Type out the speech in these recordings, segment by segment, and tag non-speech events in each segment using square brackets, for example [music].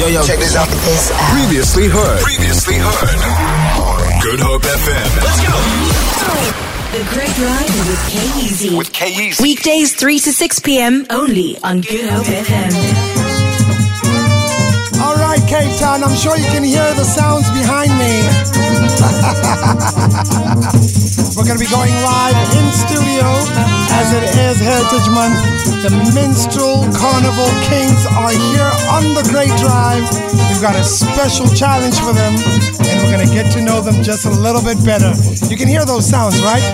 Yo, yo, check this out. This out. Previously heard. Previously heard. Good Hope FM. Let's go. The Great Drive with K Easy. With K Easy. Weekdays 3 to 6 p.m. only on Good Hope FM. All right, Cape Town, I'm sure you can hear the sounds behind me. [laughs] We're going to be going live in studio as it is Heritage Month. The Minstrel Carnival Kings are here on the Great Drive. We've got a special challenge for them, and we're going to get to know them just a little bit better. You can hear those sounds, right?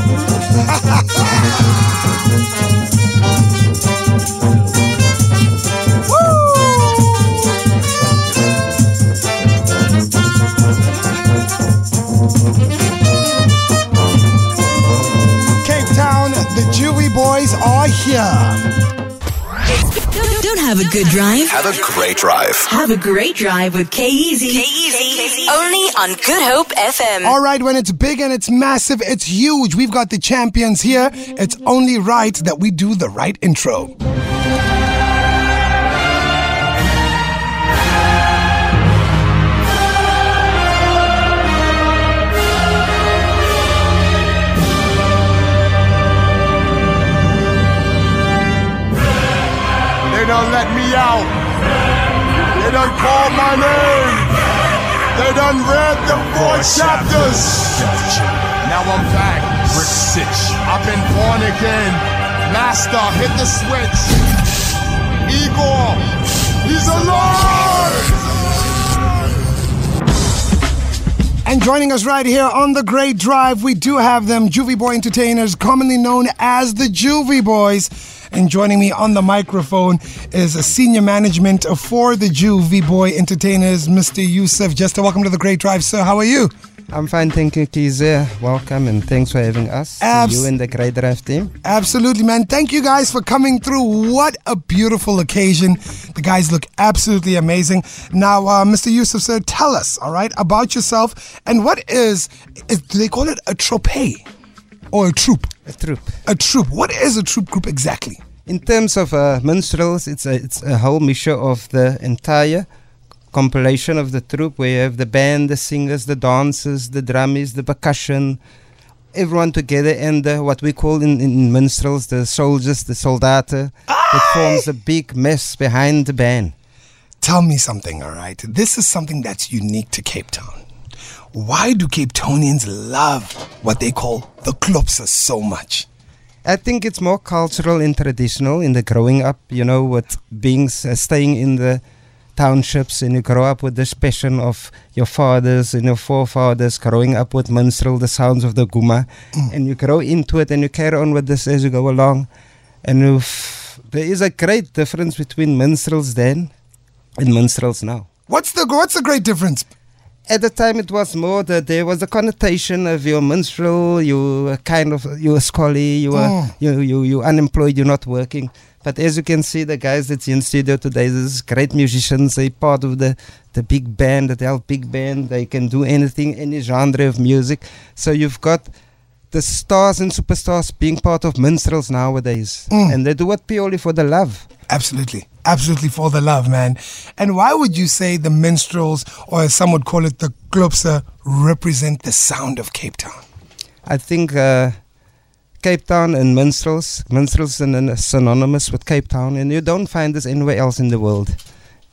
Cape Town, the Juvie Boys are here. Don't, don't have a good drive. Have a great drive. Have a great drive with K Easy. K Easy. Only on Good Hope FM. All right, when it's big and it's massive, it's huge. We've got the champions here. It's only right that we do the right intro. They don't let me out. They don't call my name. They done read the four chapters. Now I'm back. Rick Sitch. I've been born again. Master, hit the switch. Igor, he's alive. And joining us right here on the Great Drive, we do have them, Juvie Boy Entertainers, commonly known as the Juvie Boys. And joining me on the microphone is a senior management for the Juvie Boy Entertainers, Mr. Yusuf. Just to welcome to the Great Drive, sir. How are you? I'm fine, thank you, K Easy. Welcome and thanks for having us. Abs- you and the Great Drive team. Absolutely, man. Thank you guys for coming through. What a beautiful occasion. The guys look absolutely amazing. Now, uh, Mr. Yusuf, sir, tell us, all right, about yourself and what is, is do they call it a trope or a troupe? A troupe. A troupe. What is a troupe group exactly? In terms of uh, minstrels, it's a, it's a whole mixture of the entire compilation of the troupe where you have the band, the singers, the dancers, the drummies, the percussion, everyone together and uh, what we call in, in minstrels the soldiers, the soldata. It forms a big mess behind the band. Tell me something, all right? This is something that's unique to Cape Town. Why do Cape Townians love what they call the klopse so much? I think it's more cultural and traditional in the growing up, you know, with being uh, staying in the townships and you grow up with this passion of your fathers and your forefathers growing up with minstrel, the sounds of the ghoema, and you grow into it and you carry on with this as you go along. And there is a great difference between minstrels then and minstrels now. What's the what's the great difference? At the time, it was more that there was a connotation of you're minstrel, you kind of you were scholarly, you were Mm. you you you unemployed, you're not working. But as you can see, the guys that's in studio today, these great musicians. They're part of the the big band, the L big band. They can do anything, any genre of music. So you've got the stars and superstars being part of minstrels nowadays, Mm. and they do it purely for the love. Absolutely. Absolutely for the love, man. And why would you say the minstrels, or as some would call it, the klopse, represent the sound of Cape Town? I think uh, Cape Town and minstrels, minstrels are synonymous with Cape Town, and you don't find this anywhere else in the world.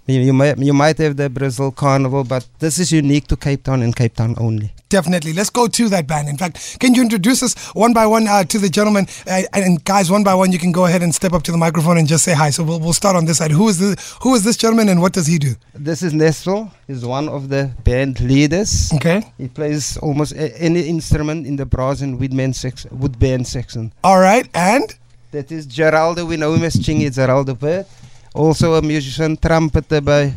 You, you might you might have the Brazil Carnival, but this is unique to Cape Town and Cape Town only. Definitely. Let's go to that band. In fact, can you introduce us one by one uh, to the gentleman? Uh, and guys, one by one, you can go ahead and step up to the microphone and just say hi. So we'll, we'll start on this side. Who is the Who is this gentleman, and what does he do? This is Nestle. He's one of the band leaders. Okay. He plays almost a- any instrument in the brass and woodman sex, wood band section. All right. And That is Geraldo. We know him as Chingy Geraldo Bird. Also a musician, trumpeter by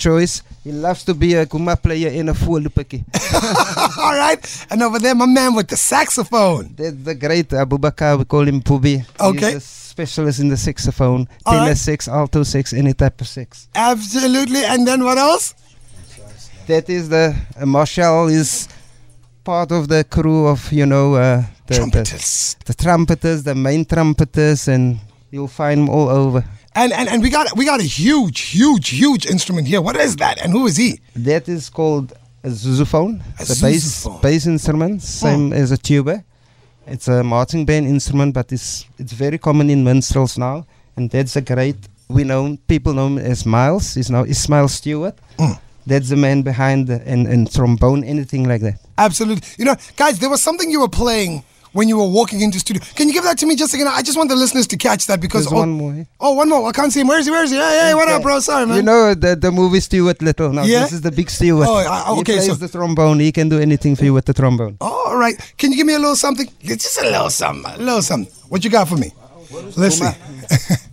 choice. He loves to be a ghoema player in a voorloopetjie. [laughs] all right. And over there, my man with the saxophone. That's the great Abubakar. We call him Pubi. Okay. He's a specialist in the saxophone. All Tenor right. six, alto six, any type of six. Absolutely. And then what else? That is the uh, Marshall is part of the crew of you know uh, the, Trumpeters. the the trumpeters, the main trumpeters, and you'll find them all over. And, and and we got we got a huge, huge, huge instrument here. What is that? And who is he? That is called a sousaphone. A It's a bass. Oh. bass instrument, same as a tuba. It's a marching band instrument, but it's it's very common in minstrels now. And that's a great. We know people know him as Miles. He's now Ismail Stewart. Mm. That's the man behind the and, and trombone, anything like that. Absolutely. You know, guys, there was something you were playing when you were walking into studio. Can you give that to me just again? I just want the listeners to catch that because There's oh, one more. eh? oh, one more. I can't see him. Where is he? Where is he? Hey, hey, what up, bro? Sorry, man. You know the the movie Stuart Little. Now Yeah? this is the big Stewart. Oh, I- he okay, plays so- the trombone. He can do anything for you with the trombone. All right. Can you give me a little something? Just a little something. A little something. What you got for me? Let's see. [laughs]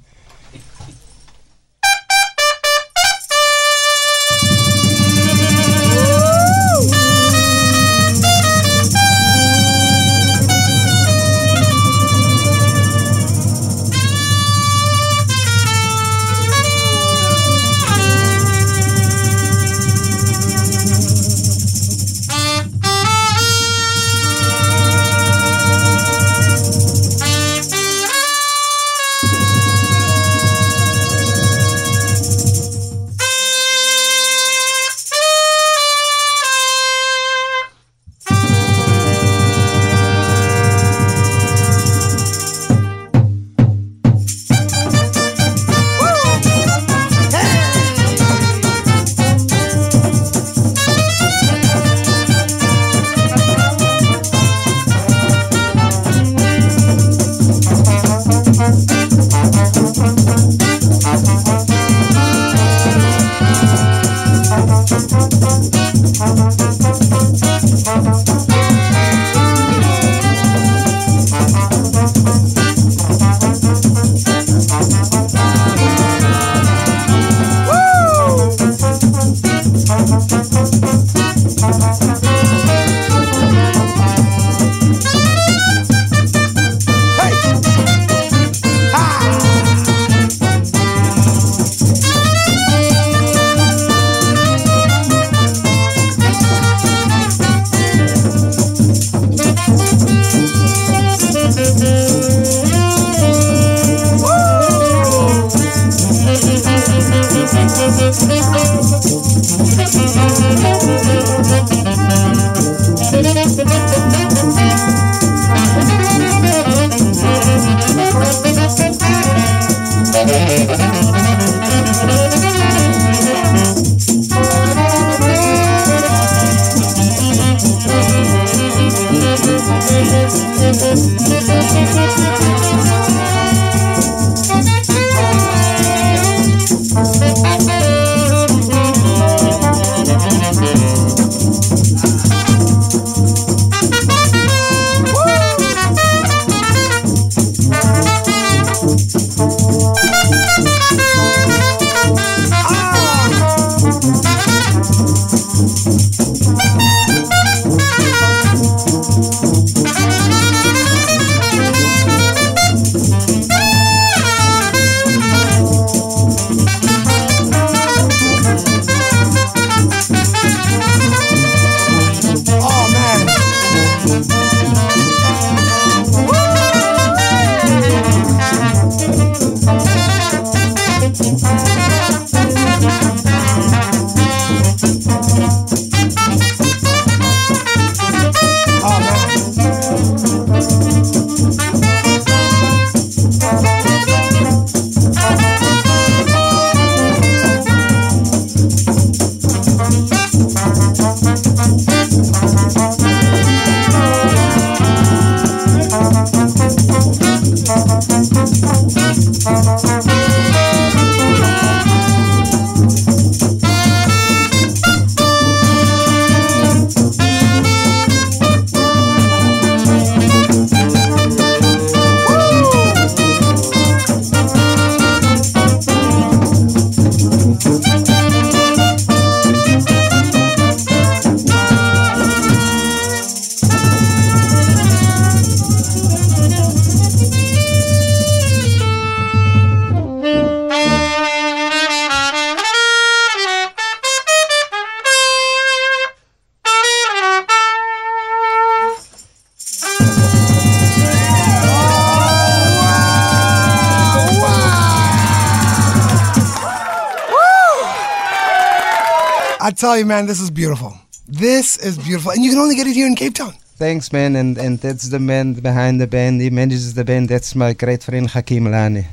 tell you, man, this is beautiful. This is beautiful. And you can only get it here in Cape Town. Thanks, man. And, and that's the man behind the band. He manages the band. That's my great friend Hakim Lani.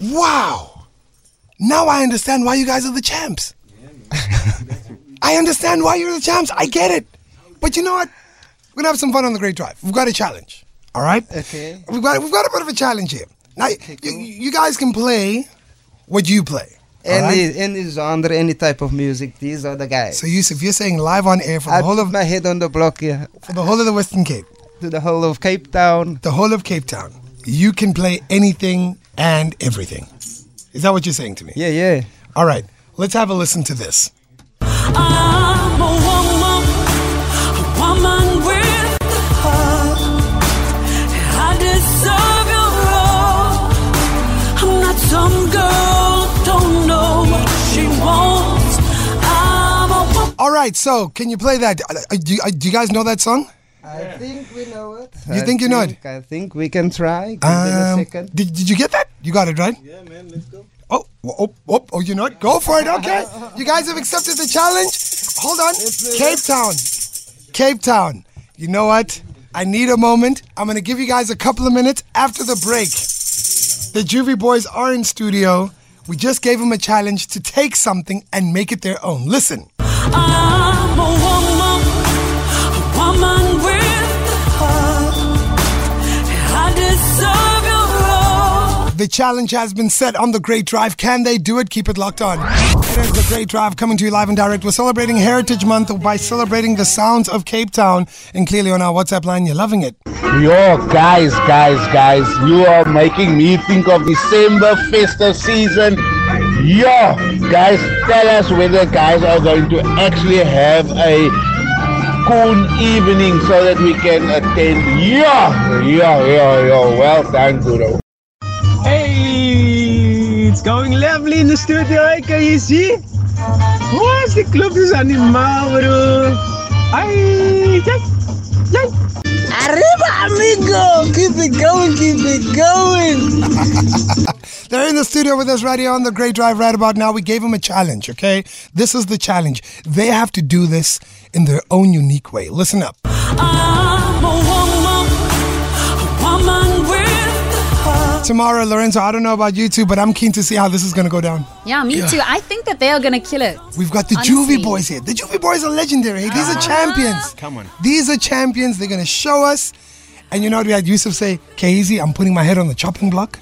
Wow. Now I understand why you guys are the champs. [laughs] I understand why you're the champs. I get it. But you know what? We're gonna have some fun on the Great Drive. We've got a challenge. All right. Okay. We've got we've got a bit of a challenge here. Now you, you guys can play what you play. Any, right? any genre, any type of music. These are the guys. So Yusuf, you're saying live on air for I the whole of my head on the block here for the whole of the Western Cape, to the whole of Cape Town. the whole of Cape Town. You can play anything and everything. Is that what you're saying to me? Yeah, yeah. All right. Let's have a listen to this. [laughs] All right. So can you play that? Uh, uh, Do you, uh, do you guys know that song? I think we know it. You think you know it? I think we can try. Give it a Um, second. did, did you get that? You got it, right? Yeah, man. Let's go. Oh, oh, oh, oh, you know what? Go for it. Okay. You guys have accepted the challenge. Hold on. Cape Town. Cape Town. You know what? I need a moment. I'm going to give you guys a couple of minutes after the break. The Juvie Boys are in studio. We just gave them a challenge to take something and make it their own. Listen. I'm a woman, a woman with a heart. I deserve your all. The challenge has been set on the Great Drive. Can they do it? Keep it locked on. It is the Great Drive coming to you live and direct. We're celebrating Heritage Month by celebrating the sounds of Cape Town. And clearly on our WhatsApp line, you're loving it. Yo, guys, guys, guys, you are making me think of December festive season. Yo, guys, tell us whether guys are going to actually have a cool evening so that we can attend. Yo, yo, yo, yo, well done, Guru. Hey, it's going lovely in the studio, eh, hey, can you see? What's the club is animaal, bro. Kijk. Arriba, amigo. Keep it going, keep it going. [laughs] They're in the studio with us right here on the Great Drive right about now. We gave them a challenge, okay? This is the challenge. They have to do this in their own unique way. Listen up. I'm a woman, a woman with. Tamara, Lorenzo, I don't know about you two, but I'm keen to see how this is going to go down. Yeah, me too. I think that they are gonna kill it. We've got the Honestly. Juvie boys here. The Juvie boys are legendary. Hey, These are ah. champions. Come on. These are champions. They're going to show us. And you know what we had Yusuf say? K Easy, I'm putting my head on the chopping block.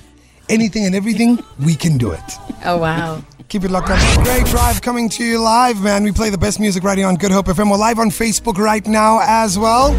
Anything and everything, we can do it. Oh wow. Keep it locked on. Great Drive coming to you live, man. We play the best music right here on Good Hope FM. We're live on Facebook right now as well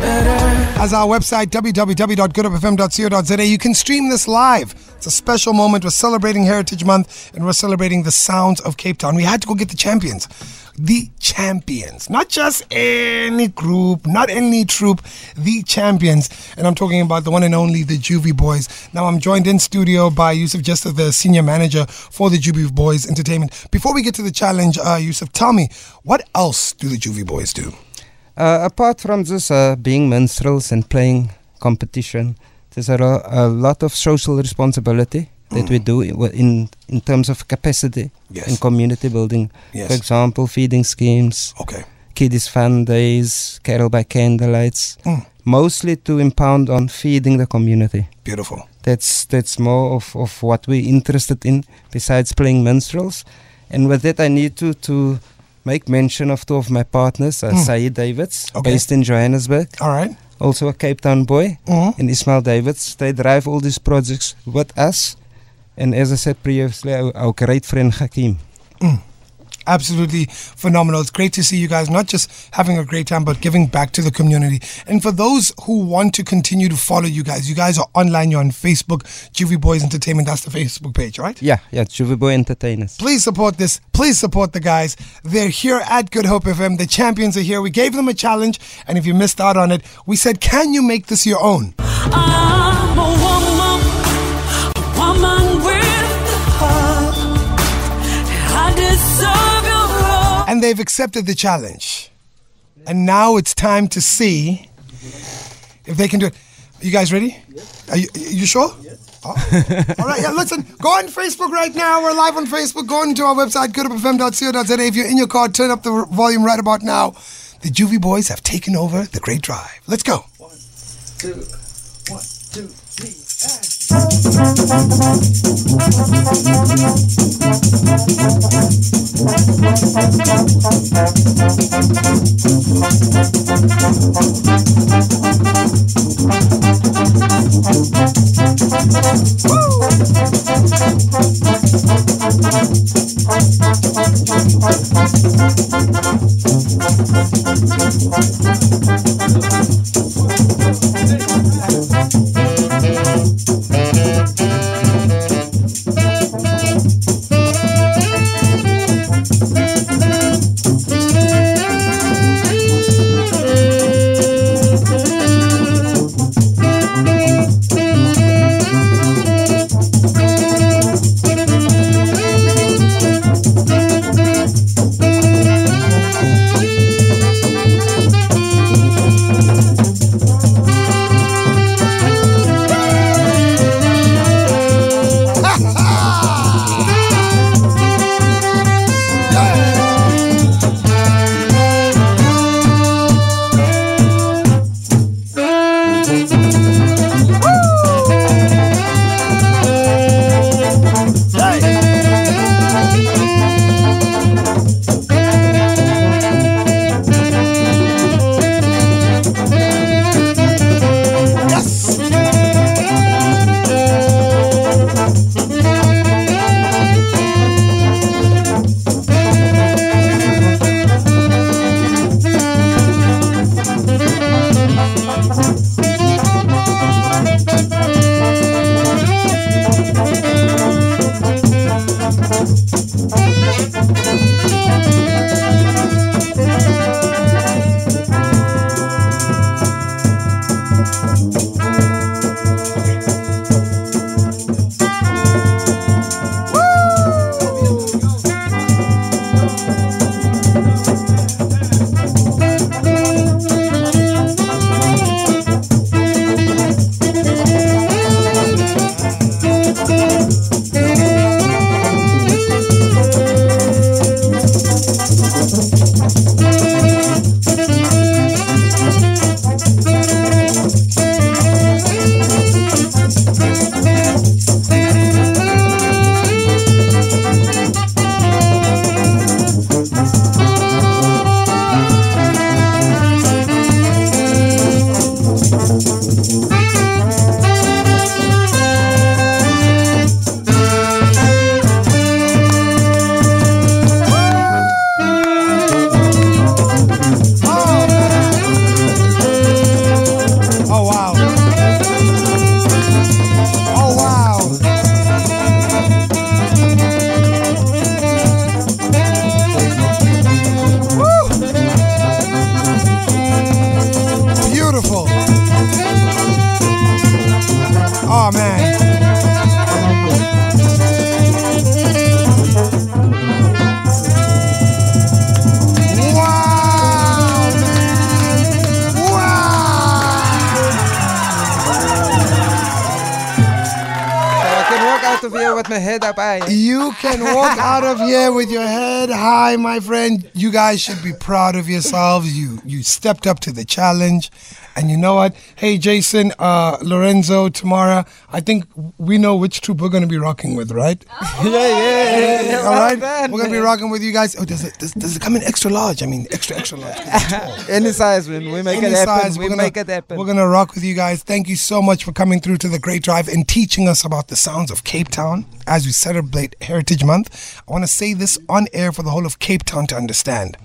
as our website, www.goodhopefm.co.za. You can stream this live. It's a special moment. We're celebrating Heritage Month and we're celebrating the sounds of Cape Town. We had to go get the champions. The champions. Not just any group, not any troupe, the champions. And I'm talking about the one and only, the Juvie Boys. Now I'm joined in studio by Yusuf Jester, the senior manager for the Juvie Boys Entertainment. Before we get to the challenge, uh, Yusuf, tell me, what else do the Juvie Boys do? Uh, apart from just uh, being minstrels and playing competition, there's a, a lot of social responsibility that we do in, in in terms of capacity Yes. and community building. Yes. For example, feeding schemes, Okay. kiddies fun days, carol by candlelights, Mm. mostly to impound on feeding the community. Beautiful. That's that's more of, of what we're interested in besides playing minstrels. And with that I need to to make mention of two of my partners, uh, Saeed Davids, Okay. based in Johannesburg, All right. also a Cape Town boy, Mhm. and Ismail Davids. They drive all these projects with us. And as I said previously, our, our great friend Hakim. Mm. Absolutely phenomenal. It's great to see you guys not just having a great time, but giving back to the community. And for those who want to continue to follow you guys, you guys are online. You're on Facebook, Juvie Boys Entertainment. That's the Facebook page, right? Yeah, yeah, Juvie Boy Entertainers. Please support this. Please support the guys. They're here at Good Hope FM. The champions are here. We gave them a challenge, and if you missed out on it, we said, "Can you make this your own?" I'm And they've accepted the challenge. And now it's time to see if they can do it. Are you guys ready? Are you, you sure? Oh. All right, yeah, listen, go on Facebook right now. We're live on Facebook. Go on to our website, goodhopefm.co.za. If you're in your car, turn up the volume right about now. The Juvie Boys have taken over the Great Drive. Let's go. Oh, You can walk out of here with your head high, my friend. You guys should be proud of yourselves. You you stepped up to the challenge. And you know what? Hey, Jason, uh, Lorenzo, Tamara, I think we know which troupe we're going to be rocking with, right? [laughs] yeah, yeah, yeah. All right? man. We're going to be rocking with you guys. Oh, does it, does, does it come in extra large? I mean, extra, extra large. [laughs] Any size, man. We make Any it happen. size, we gonna- make it happen. We're gonna rock with you guys. Thank you so much for coming through to the Great Drive and teaching us about the sounds of Cape Town as we celebrate Heritage Month. I want to say this on air for the whole of Cape Town to understand.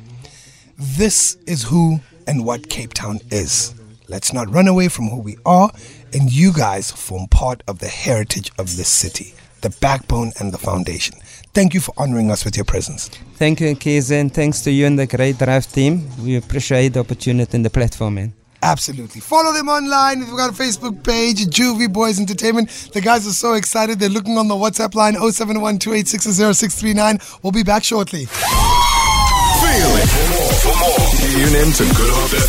This is who and what Cape Town is. Let's not run away from who we are, and you guys form part of the heritage of this city, the backbone and the foundation. Thank you for honoring us with your presence. Thank you, Keith, and thanks to you and the Great Drive team. We appreciate the opportunity and the platform, man. Absolutely. Follow them online. We've got a Facebook page, Juvie Boys Entertainment. The guys are so excited. They're looking on the WhatsApp line 0712 We'll be back shortly. Feel it. For more, for more, tune in to goodhopefm.co.za.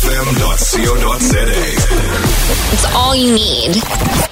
It's all you need.